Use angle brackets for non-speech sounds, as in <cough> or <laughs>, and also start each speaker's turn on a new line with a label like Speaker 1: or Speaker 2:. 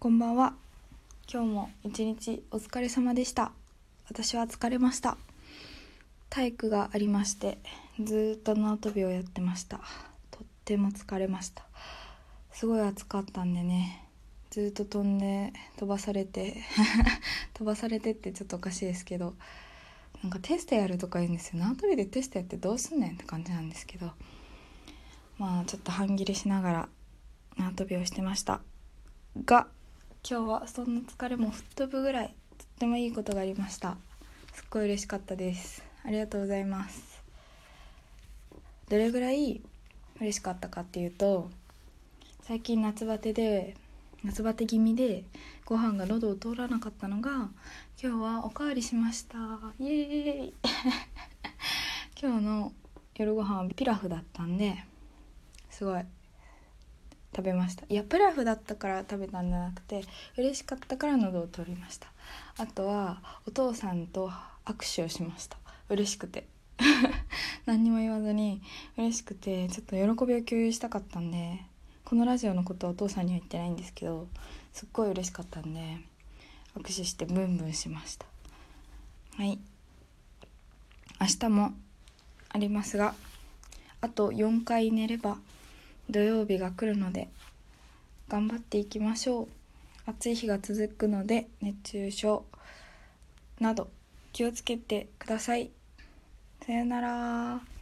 Speaker 1: こんばんは。今日も一日お疲れ様でした。私は疲れました。体育がありましてずっと縄跳びをやってました。とっても疲れました。すごい暑かったんでねずっと飛んで飛ばされて <laughs> 飛ばされてってちょっとおかしいですけどなんかテストやるとか言うんですよ。縄跳びでテストやってどうすんねんって感じなんですけどまあちょっと半切れしながら縄跳びをしてました。が今日はそんな疲れも吹っ飛ぶぐらいとってもいいことがありました。すっごい嬉しかったです。ありがとうございます。どれぐらい嬉しかったかっていうと最近夏バテで夏バテ気味でご飯が喉を通らなかったのが今日はおかわりしました。イエーイ。<laughs> 今日の夜ご飯はピラフだったんですごい食べました。いやピラフだったから食べたんじゃなくて嬉しかったから喉を通りました。あとはお父さんと握手をしました。嬉しくて。<laughs> 何にも言わずに嬉しくてちょっと喜びを共有したかったんでこのラジオのことはお父さんには言ってないんですけどすっごい嬉しかったんで握手してブンブンしました。はい。明日もありますがあと4回寝れば土曜日が来るので頑張っていきましょう。暑い日が続くので熱中症など気をつけてください。さよなら。